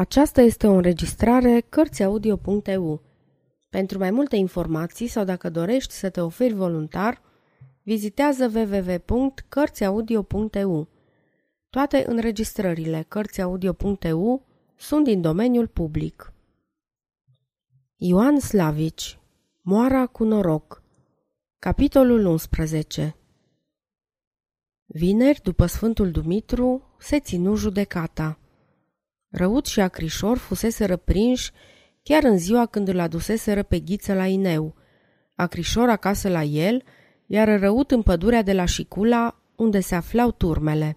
Aceasta este o înregistrare Cărțiaudio.eu. Pentru mai multe informații sau dacă dorești să te oferi voluntar, vizitează www.cărțiaudio.eu. Toate înregistrările Cărțiaudio.eu sunt din domeniul public. Ioan Slavici Moara cu noroc Capitolul 11 Vineri, după Sfântul Dumitru, se ținu judecata. Răut și acrișor fusese răprinși chiar în ziua când îl aduseseră pe ghiță la Ineu, acrișor acasă la el, iar răut în pădurea de la Șicula, unde se aflau turmele.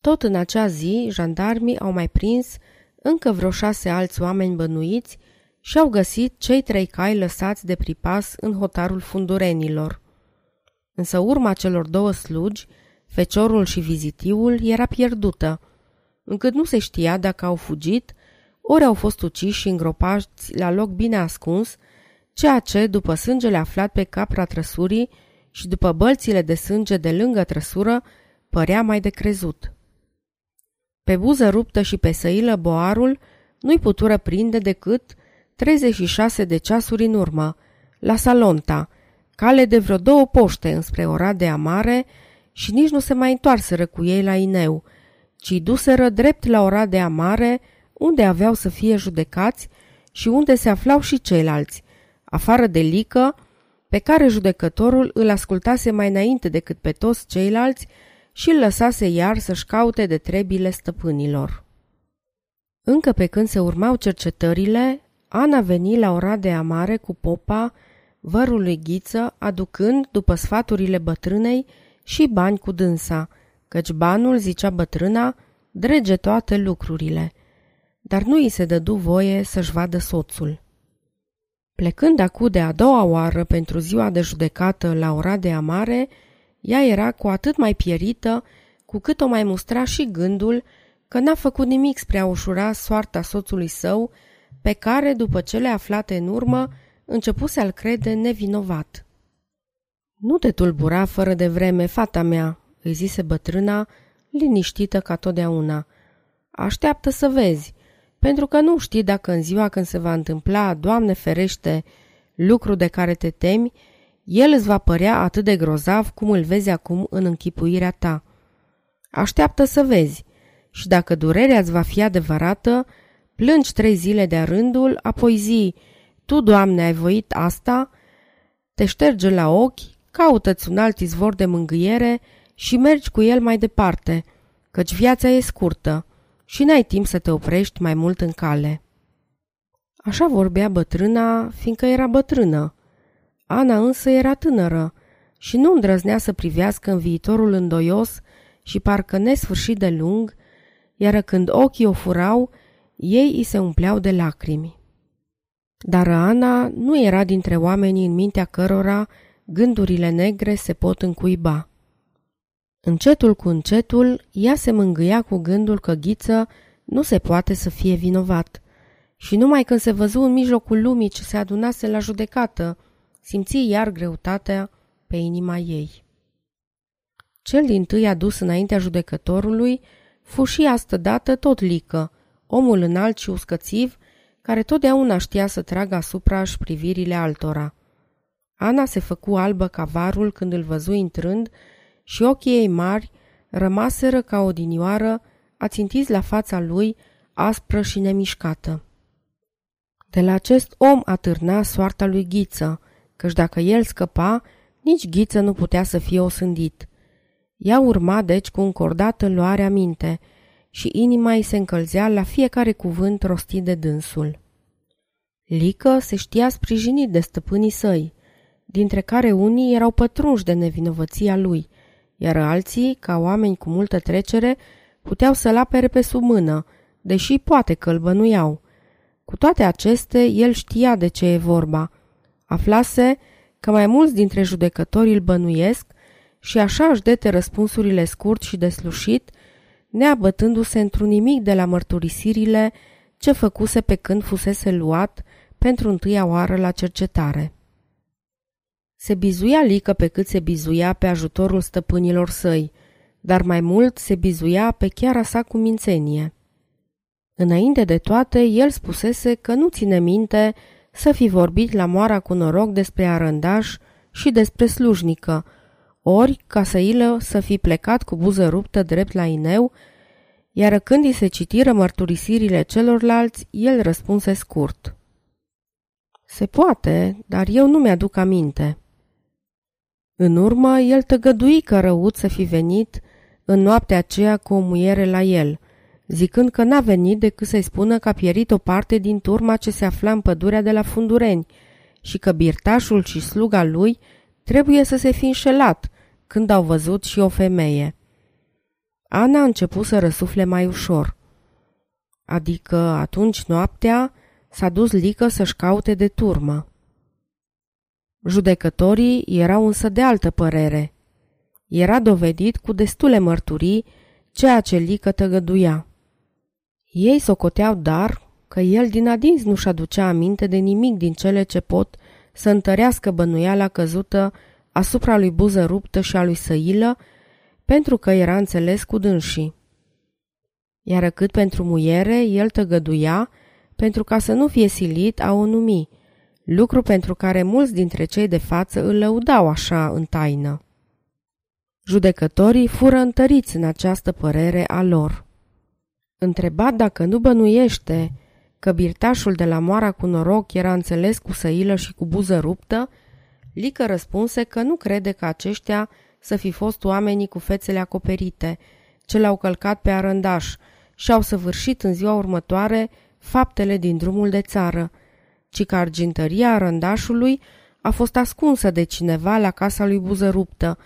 Tot în acea zi, jandarmii au mai prins încă vreo șase alți oameni bănuiți și au găsit cei trei cai lăsați de pripas în hotarul fundurenilor. Însă urma celor două slugi, feciorul și vizitiul, era pierdută – încât nu se știa dacă au fugit, ori au fost uciși și îngropați la loc bine ascuns, ceea ce, după sângele aflat pe capra trăsurii și după bălțile de sânge de lângă trăsură, părea mai de crezut. Pe buză ruptă și pe săilă boarul nu-i putură prinde decât 36 de ceasuri în urmă, la Salonta, cale de vreo două poște înspre Oradea Mare și nici nu se mai întoarseră cu ei la Ineu, ci duseră drept la Oradea Mare, unde aveau să fie judecați și unde se aflau și ceilalți, afară de Lică, pe care judecătorul îl ascultase mai înainte decât pe toți ceilalți și îl lăsase iar să-și caute de trebile stăpânilor. Încă pe când se urmau cercetările, Ana veni la Oradea Mare cu popa vărului Ghiță, aducând, după sfaturile bătrânei, și bani cu dânsa – căci banul, zicea bătrâna, drege toate lucrurile, dar nu îi se dădu voie să-și vadă soțul. Plecând acu de a doua oară pentru ziua de judecată la Oradea Mare, ea era cu atât mai pierită, cu cât o mai mustra și gândul că n-a făcut nimic spre a ușura soarta soțului său, pe care, după cele aflate în urmă, începuse al crede nevinovat. Nu te tulbura fără de vreme, fata mea, îi zise bătrâna, liniștită ca totdeauna. Așteaptă să vezi, pentru că nu știi dacă în ziua când se va întâmpla, Doamne ferește, lucru de care te temi, el îți va părea atât de grozav cum îl vezi acum în închipuirea ta. Așteaptă să vezi și dacă durerea îți va fi adevărată, plângi trei zile de rândul, apoi zi, tu, Doamne, ai voit asta, te șterge la ochi, caută-ți un alt izvor de mângâiere și mergi cu el mai departe, căci viața e scurtă și n-ai timp să te oprești mai mult în cale. Așa vorbea bătrâna, fiindcă era bătrână. Ana însă era tânără și nu îndrăznea să privească în viitorul îndoios și parcă nesfârșit de lung, iar când ochii o furau, ei îi se umpleau de lacrimi. Dar Ana nu era dintre oamenii în mintea cărora gândurile negre se pot încuiba. Încetul cu încetul, ea se mângâia cu gândul că Ghiță nu se poate să fie vinovat. Și numai când se văzu în mijlocul lumii ce se adunase la judecată, simți iar greutatea pe inima ei. Cel din tâi adus înaintea judecătorului fu și astădată tot lică, omul înalt și uscățiv, care totdeauna știa să tragă asupra și privirile altora. Ana se făcu albă ca varul când îl văzu intrând și ochii ei mari rămaseră ca o dinioară ațintiți la fața lui, aspră și nemișcată. De la acest om atârna soarta lui Ghiță, căci dacă el scăpa, nici Ghiță nu putea să fie osândit. Ea urma deci cu încordată luarea minte și inima îi se încălzea la fiecare cuvânt rostit de dânsul. Lică se știa sprijinit de stăpânii săi, dintre care unii erau pătrunși de nevinovăția lui – iar alții, ca oameni cu multă trecere, puteau să-l apere pe sub mână, deși poate că îl bănuiau. Cu toate aceste, el știa de ce e vorba. Aflase că mai mulți dintre judecători îl bănuiesc și așa își dete răspunsurile scurt și deslușit, neabătându-se într-un nimic de la mărturisirile ce făcuse pe când fusese luat pentru întâia oară la cercetare. Se bizuia Lică pe cât se bizuia pe ajutorul stăpânilor săi, dar mai mult se bizuia pe chiara sa cu mințenie. Înainte de toate, el spusese că nu ține minte să fi vorbit la moara cu noroc despre arândaș și despre slujnică, ori ca să ilă să fi plecat cu buză ruptă drept la ineu, iar când îi se citiră mărturisirile celorlalți, el răspunse scurt. Se poate, dar eu nu mi-aduc aminte. În urmă, el tăgădui că răut să fi venit în noaptea aceea cu o muiere la el, zicând că n-a venit decât să-i spună că a pierit o parte din turma ce se afla în pădurea de la Fundureni și că birtașul și sluga lui trebuie să se fi înșelat când au văzut și o femeie. Ana a început să răsufle mai ușor. Adică atunci noaptea s-a dus Lică să-și caute de turmă. Judecătorii erau însă de altă părere. Era dovedit cu destule mărturii ceea ce Lică tăgăduia. Ei socoteau dar că el din adins nu-și aducea aminte de nimic din cele ce pot să întărească bănuiala căzută asupra lui Buză ruptă și a lui Săilă, pentru că era înțeles cu dânsii. Iar cât pentru muiere, el tăgăduia, pentru ca să nu fie silit a o numi, lucru pentru care mulți dintre cei de față îl lăudau așa în taină. Judecătorii fură întăriți în această părere a lor. Întrebat dacă nu bănuiește că birtașul de la moara cu noroc era înțeles cu săilă și cu buză ruptă, Lică răspunse că nu crede că aceștia să fi fost oamenii cu fețele acoperite, ce l-au călcat pe arândaș și au săvârșit în ziua următoare faptele din drumul de țară, ci că argintăria arândașului a fost ascunsă de cineva la casa lui Buzăruptă,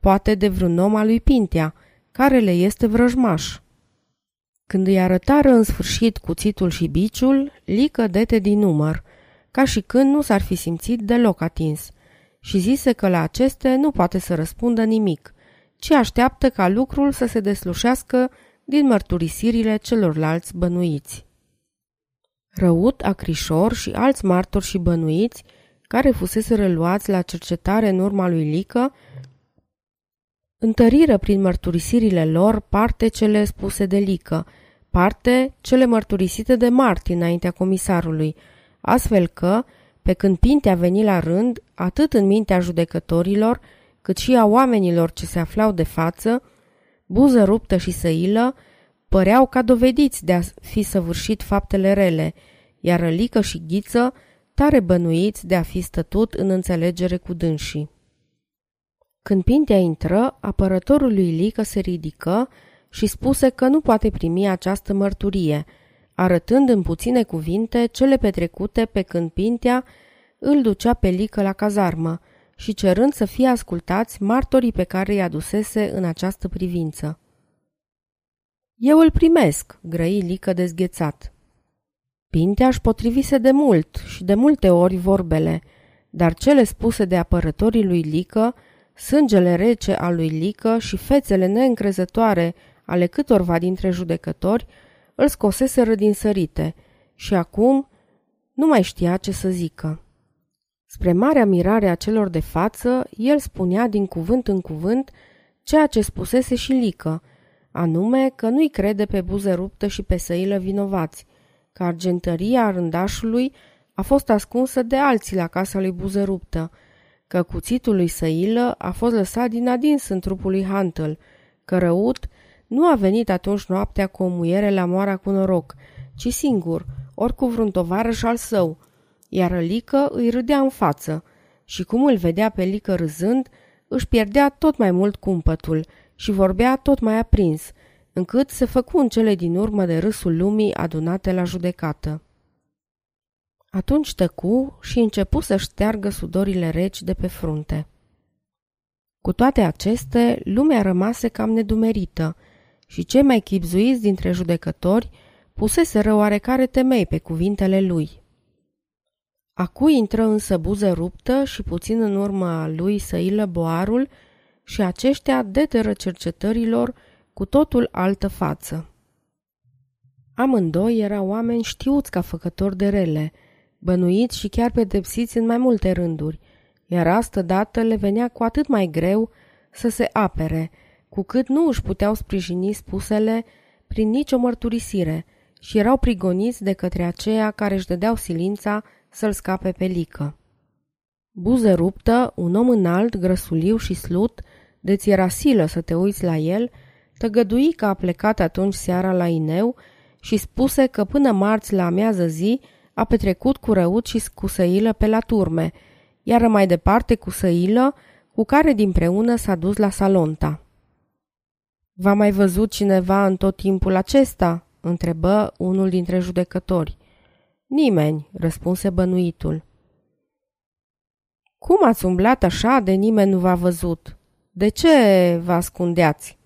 poate de vreun om al lui Pintea, care le este vrăjmaș. Când îi arătară în sfârșit cuțitul și biciul, lică dete din număr, ca și când nu s-ar fi simțit deloc atins – și zise că la aceste nu poate să răspundă nimic, ci așteaptă ca lucrul să se deslușească din mărturisirile celorlalți bănuiți. Răut, Acrișor și alți martori și bănuiți, care fusese reluați la cercetare în urma lui Lică, întăriră prin mărturisirile lor parte cele spuse de Lică, parte cele mărturisite de Marti înaintea comisarului, astfel că, pe când Pinte a venit la rând, atât în mintea judecătorilor, cât și a oamenilor ce se aflau de față, buză ruptă și săilă, păreau ca dovediți de a fi săvârșit faptele rele, iar Lică și Ghiță tare bănuiți de a fi stătut în înțelegere cu dânsii. Când Pintea intră, apărătorul lui Lică se ridică și spuse că nu poate primi această mărturie – arătând în puține cuvinte cele petrecute pe când Pintea îl ducea pe Lică la cazarmă și cerând să fie ascultați martorii pe care i adusese în această privință. Eu îl primesc, grăi Lică dezghețat. Pintea își potrivise de mult și de multe ori vorbele, dar cele spuse de apărătorii lui Lică, sângele rece al lui Lică și fețele neîncrezătoare ale câtorva dintre judecători îl scoseseră din sărite și acum nu mai știa ce să zică. Spre marea mirare a celor de față, el spunea din cuvânt în cuvânt ceea ce spusese și Lică, anume că nu-i crede pe buză ruptă și pe săilă vinovați, că argentăria rândașului a fost ascunsă de alții la casa lui buză ruptă, că cuțitul lui Săilă a fost lăsat din adins în trupul lui Hantel, că Răut nu a venit atunci noaptea cu o muiere la moara cu noroc, ci singur, ori cu vreun tovarăș al său, iar Lică îi râdea în față și cum îl vedea pe Lică râzând, își pierdea tot mai mult cumpătul și vorbea tot mai aprins, încât se făcu în cele din urmă de râsul lumii adunate la judecată. Atunci tăcu și începu să șteargă sudorile reci de pe frunte. Cu toate aceste, lumea rămase cam nedumerită – și cei mai chipzuiți dintre judecători puseseră oarecare temei pe cuvintele lui. Acu intră însă buză ruptă și puțin în urma lui săilă boarul și aceștia deteră cercetărilor cu totul altă față. Amândoi erau oameni știuți ca făcători de rele, bănuiți și chiar pedepsiți în mai multe rânduri, iar astă dată le venea cu atât mai greu să se apere, cu cât nu își puteau sprijini spusele prin nicio mărturisire și erau prigoniți de către aceia care își dădeau silința să-l scape pe lică. Buză ruptă, un om înalt, grăsuliu și slut, de ți era silă să te uiți la el, tăgădui că a plecat atunci seara la Ineu și spuse că până marți la amiază zi a petrecut cu răut și cu săilă pe la turme, iar mai departe cu săilă, cu care dinpreună s-a dus la Salonta. V-a mai văzut cineva în tot timpul acesta?" întrebă unul dintre judecători. Nimeni, răspunse bănuitul. Cum ați umblat așa de nimeni nu v-a văzut? De ce vă ascundeați?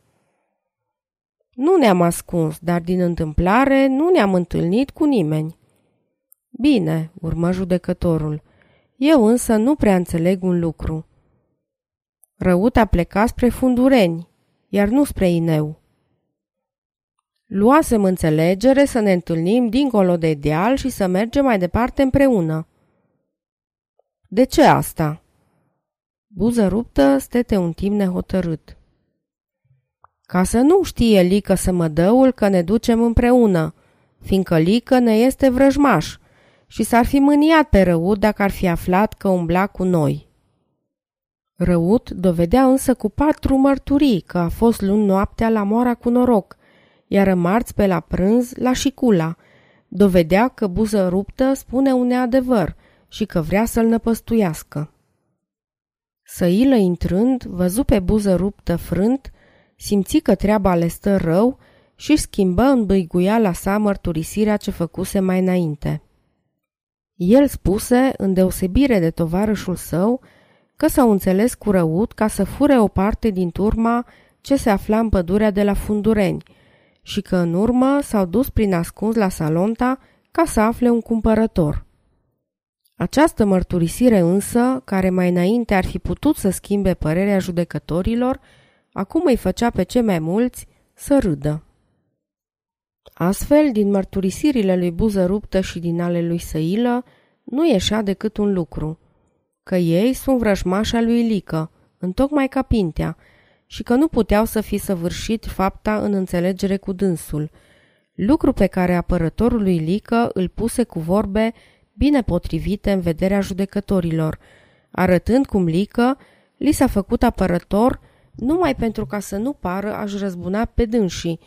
Nu ne-am ascuns, dar din întâmplare nu ne-am întâlnit cu nimeni. Bine, urmă judecătorul. Eu însă nu prea înțeleg un lucru. Răut a plecat spre Fundureni, iar nu spre Ineu. Luasem înțelegere să ne întâlnim dincolo de deal și să mergem mai departe împreună. De ce asta? Buză ruptă stete un timp nehotărât. Ca să nu știe Lică să mă dăul că ne ducem împreună, fiindcă Lică ne este vrăjmaș și s-ar fi mâniat pe Răut dacă ar fi aflat că umbla cu noi. Răut dovedea însă cu patru mărturii că a fost luni noaptea la moara cu noroc, iar în marți pe la prânz la șicula. Dovedea că buză ruptă spune un neadevăr și că vrea să-l năpăstuiască. Săilă intrând, văzu pe buză ruptă frânt, simți că treaba le stă rău și schimbă în băiguiala sa mărturisirea ce făcuse mai înainte. El spuse, în deosebire de tovarășul său, că s-au înțeles cu răut ca să fure o parte din turma ce se afla în pădurea de la Fundureni și că în urmă s-au dus prin ascuns la Salonta ca să afle un cumpărător. Această mărturisire însă, care mai înainte ar fi putut să schimbe părerea judecătorilor, acum îi făcea pe cei mai mulți să râdă. Astfel, din mărturisirile lui Buză Ruptă și din ale lui Săilă, nu ieșea decât un lucru, că ei sunt vrăjmașa lui Lică, întocmai ca Pintea, și că nu puteau să fi săvârșit fapta în înțelegere cu dânsul, lucru pe care apărătorul lui Lică îl puse cu vorbe bine potrivite în vederea judecătorilor, arătând cum Lică li s-a făcut apărător numai pentru ca să nu pară aș răzbuna pe dânsii,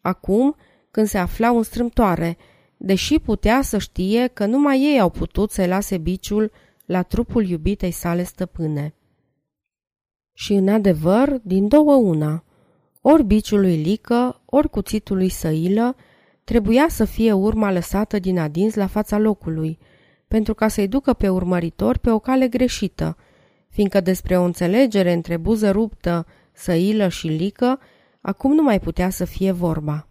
acum când se aflau în strâmtoare, deși putea să știe că numai ei au putut să lase biciul la trupul iubitei sale stăpâne. Și în adevăr, din două una, ori biciul lui Lică, ori cuțitul lui Săilă, trebuia să fie urma lăsată din adins la fața locului, pentru ca să-i ducă pe urmăritori pe o cale greșită, fiindcă despre o înțelegere între buză ruptă, Săilă și Lică, acum nu mai putea să fie vorba.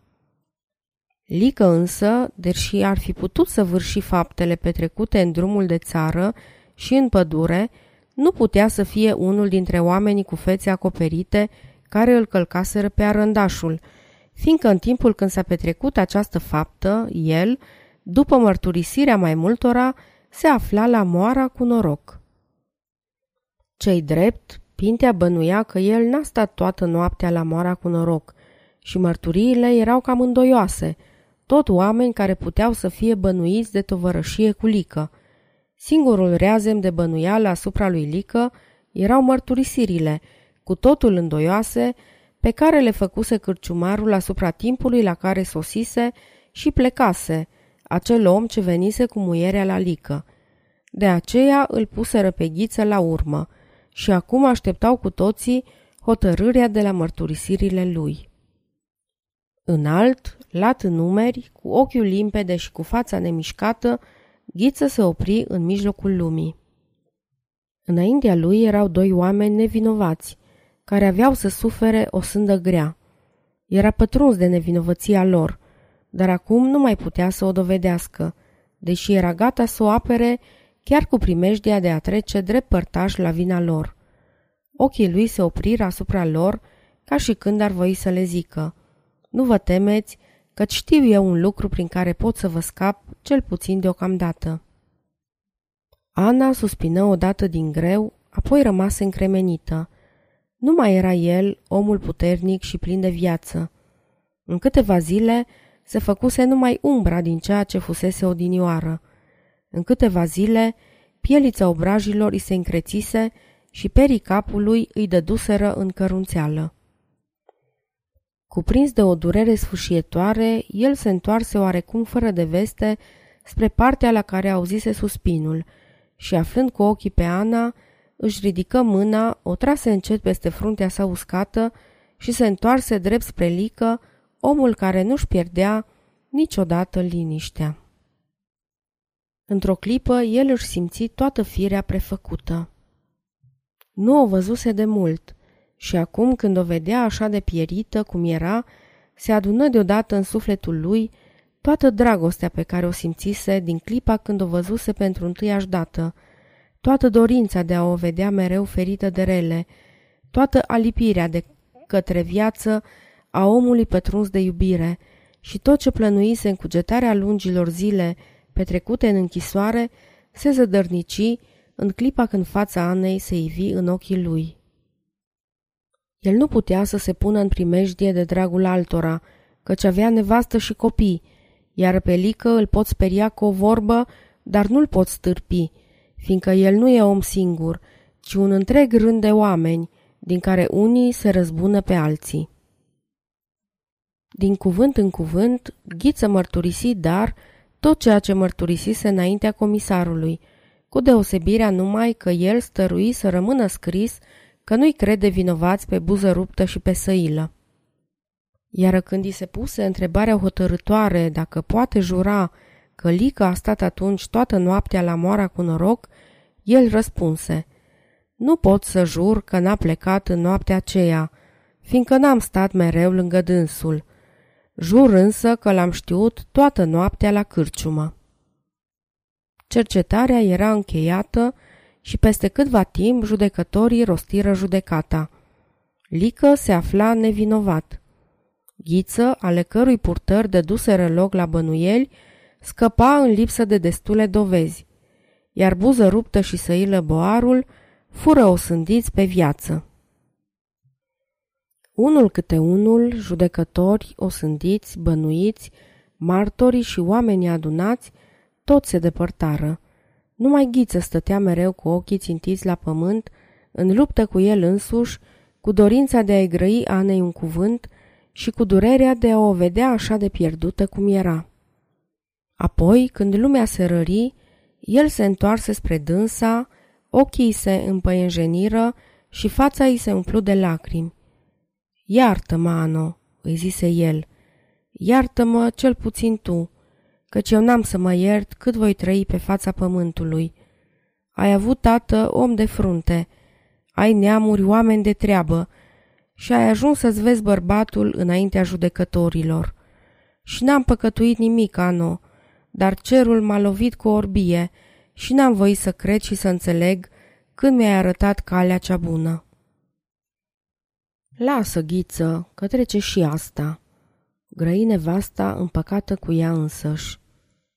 Lică însă, deși ar fi putut să vârși faptele petrecute în drumul de țară și în pădure, nu putea să fie unul dintre oamenii cu fețe acoperite care îl călcaseră pe arândașul, fiindcă în timpul când s-a petrecut această faptă, el, după mărturisirea mai multora, se afla la moara cu noroc. Cei drept, Pintea bănuia că el n-a stat toată noaptea la moara cu noroc și mărturiile erau cam îndoioase, tot oameni care puteau să fie bănuiți de tovărășie cu lică – Singurul reazem de bănuială asupra lui Lică erau mărturisirile, cu totul îndoioase, pe care le făcuse cârciumarul asupra timpului la care sosise și plecase, acel om ce venise cu muierea la Lică. De aceea îl puseră pe ghiță la urmă și acum așteptau cu toții hotărârea de la mărturisirile lui. Înalt, lat în numeri, cu ochiul limpede și cu fața nemișcată, Ghiță se opri în mijlocul lumii. Înaintea lui erau doi oameni nevinovați, care aveau să sufere o sândă grea. Era pătruns de nevinovăția lor, dar acum nu mai putea să o dovedească, deși era gata să o apere chiar cu primejdia de a trece drept părtaș la vina lor. Ochii lui se opriră asupra lor ca și când ar voi să le zică, Nu vă temeți, căci știu eu un lucru prin care pot să vă scap, cel puțin deocamdată. Ana suspină odată din greu, apoi rămase încremenită. Nu mai era el, omul puternic și plin de viață. În câteva zile se făcuse numai umbra din ceea ce fusese odinioară. În câteva zile, pielița obrajilor îi se încrețise și perii capului îi dăduseră în cărunțeală. Cuprins de o durere sfâșietoare, el se întoarse oarecum fără de veste spre partea la care auzise suspinul și, aflând cu ochii pe Ana, își ridică mâna, o trase încet peste fruntea sa uscată și se întoarse drept spre Lică, omul care nu-și pierdea niciodată liniștea. Într-o clipă, el își simți toată firea prefăcută. Nu o văzuse de mult și acum, când o vedea așa de pierită cum era, se adună deodată în sufletul lui toată dragostea pe care o simțise din clipa când o văzuse pentru întâiași dată, toată dorința de a o vedea mereu ferită de rele, toată alipirea de către viață a omului pătruns de iubire și tot ce plănuise în cugetarea lungilor zile petrecute în închisoare se zădărnici în clipa când fața Anei se ivi în ochii lui. El nu putea să se pună în primejdie de dragul altora, căci avea nevastă și copii, iar pe Lică îl pot speria cu o vorbă, dar nu-l pot stârpi, fiindcă el nu e om singur, ci un întreg rând de oameni, din care unii se răzbună pe alții. Din cuvânt în cuvânt, Ghiță mărturisi, dar tot ceea ce mărturisise înaintea comisarului, cu deosebirea numai că el stărui să rămână scris că nu-i crede vinovați pe buză ruptă și pe săilă. Iar când i se puse întrebarea hotărătoare dacă poate jura că Lica a stat atunci toată noaptea la moara cu noroc, el răspunse, Nu pot să jur că n-a plecat în noaptea aceea, fiindcă n-am stat mereu lângă dânsul. Jur însă că l-am știut toată noaptea la cârciumă. Cercetarea era încheiată și peste câtva timp judecătorii rostiră judecata. Lică se afla nevinovat. Ghiță, ale cărui purtări dăduseră loc la bănuieli, scăpa în lipsă de destule dovezi, iar buză ruptă și săilă boarul fură osândiți pe viață. Unul câte unul, judecători, osândiți, bănuiți, martorii și oamenii adunați, toți se depărtară. Numai Ghiță stătea mereu cu ochii țintiți la pământ, în luptă cu el însuși, cu dorința de a-i grăi Anei un cuvânt și cu durerea de a o vedea așa de pierdută cum era. Apoi, când lumea se rări, el se întoarse spre dânsa, ochii se împăienjeniră și fața îi se umplu de lacrimi. Iartă-mă, Ano, îi zise el, iartă-mă cel puțin tu, căci eu n-am să mă iert cât voi trăi pe fața pământului. Ai avut tată om de frunte, ai neamuri oameni de treabă și ai ajuns să-ți vezi bărbatul înaintea judecătorilor. Și n-am păcătuit nimic, Ano, dar cerul m-a lovit cu orbie și n-am voit să cred și să înțeleg când mi-ai arătat calea cea bună. Lasă, ghiță, că trece și asta, grăi nevasta împăcată cu ea însăși.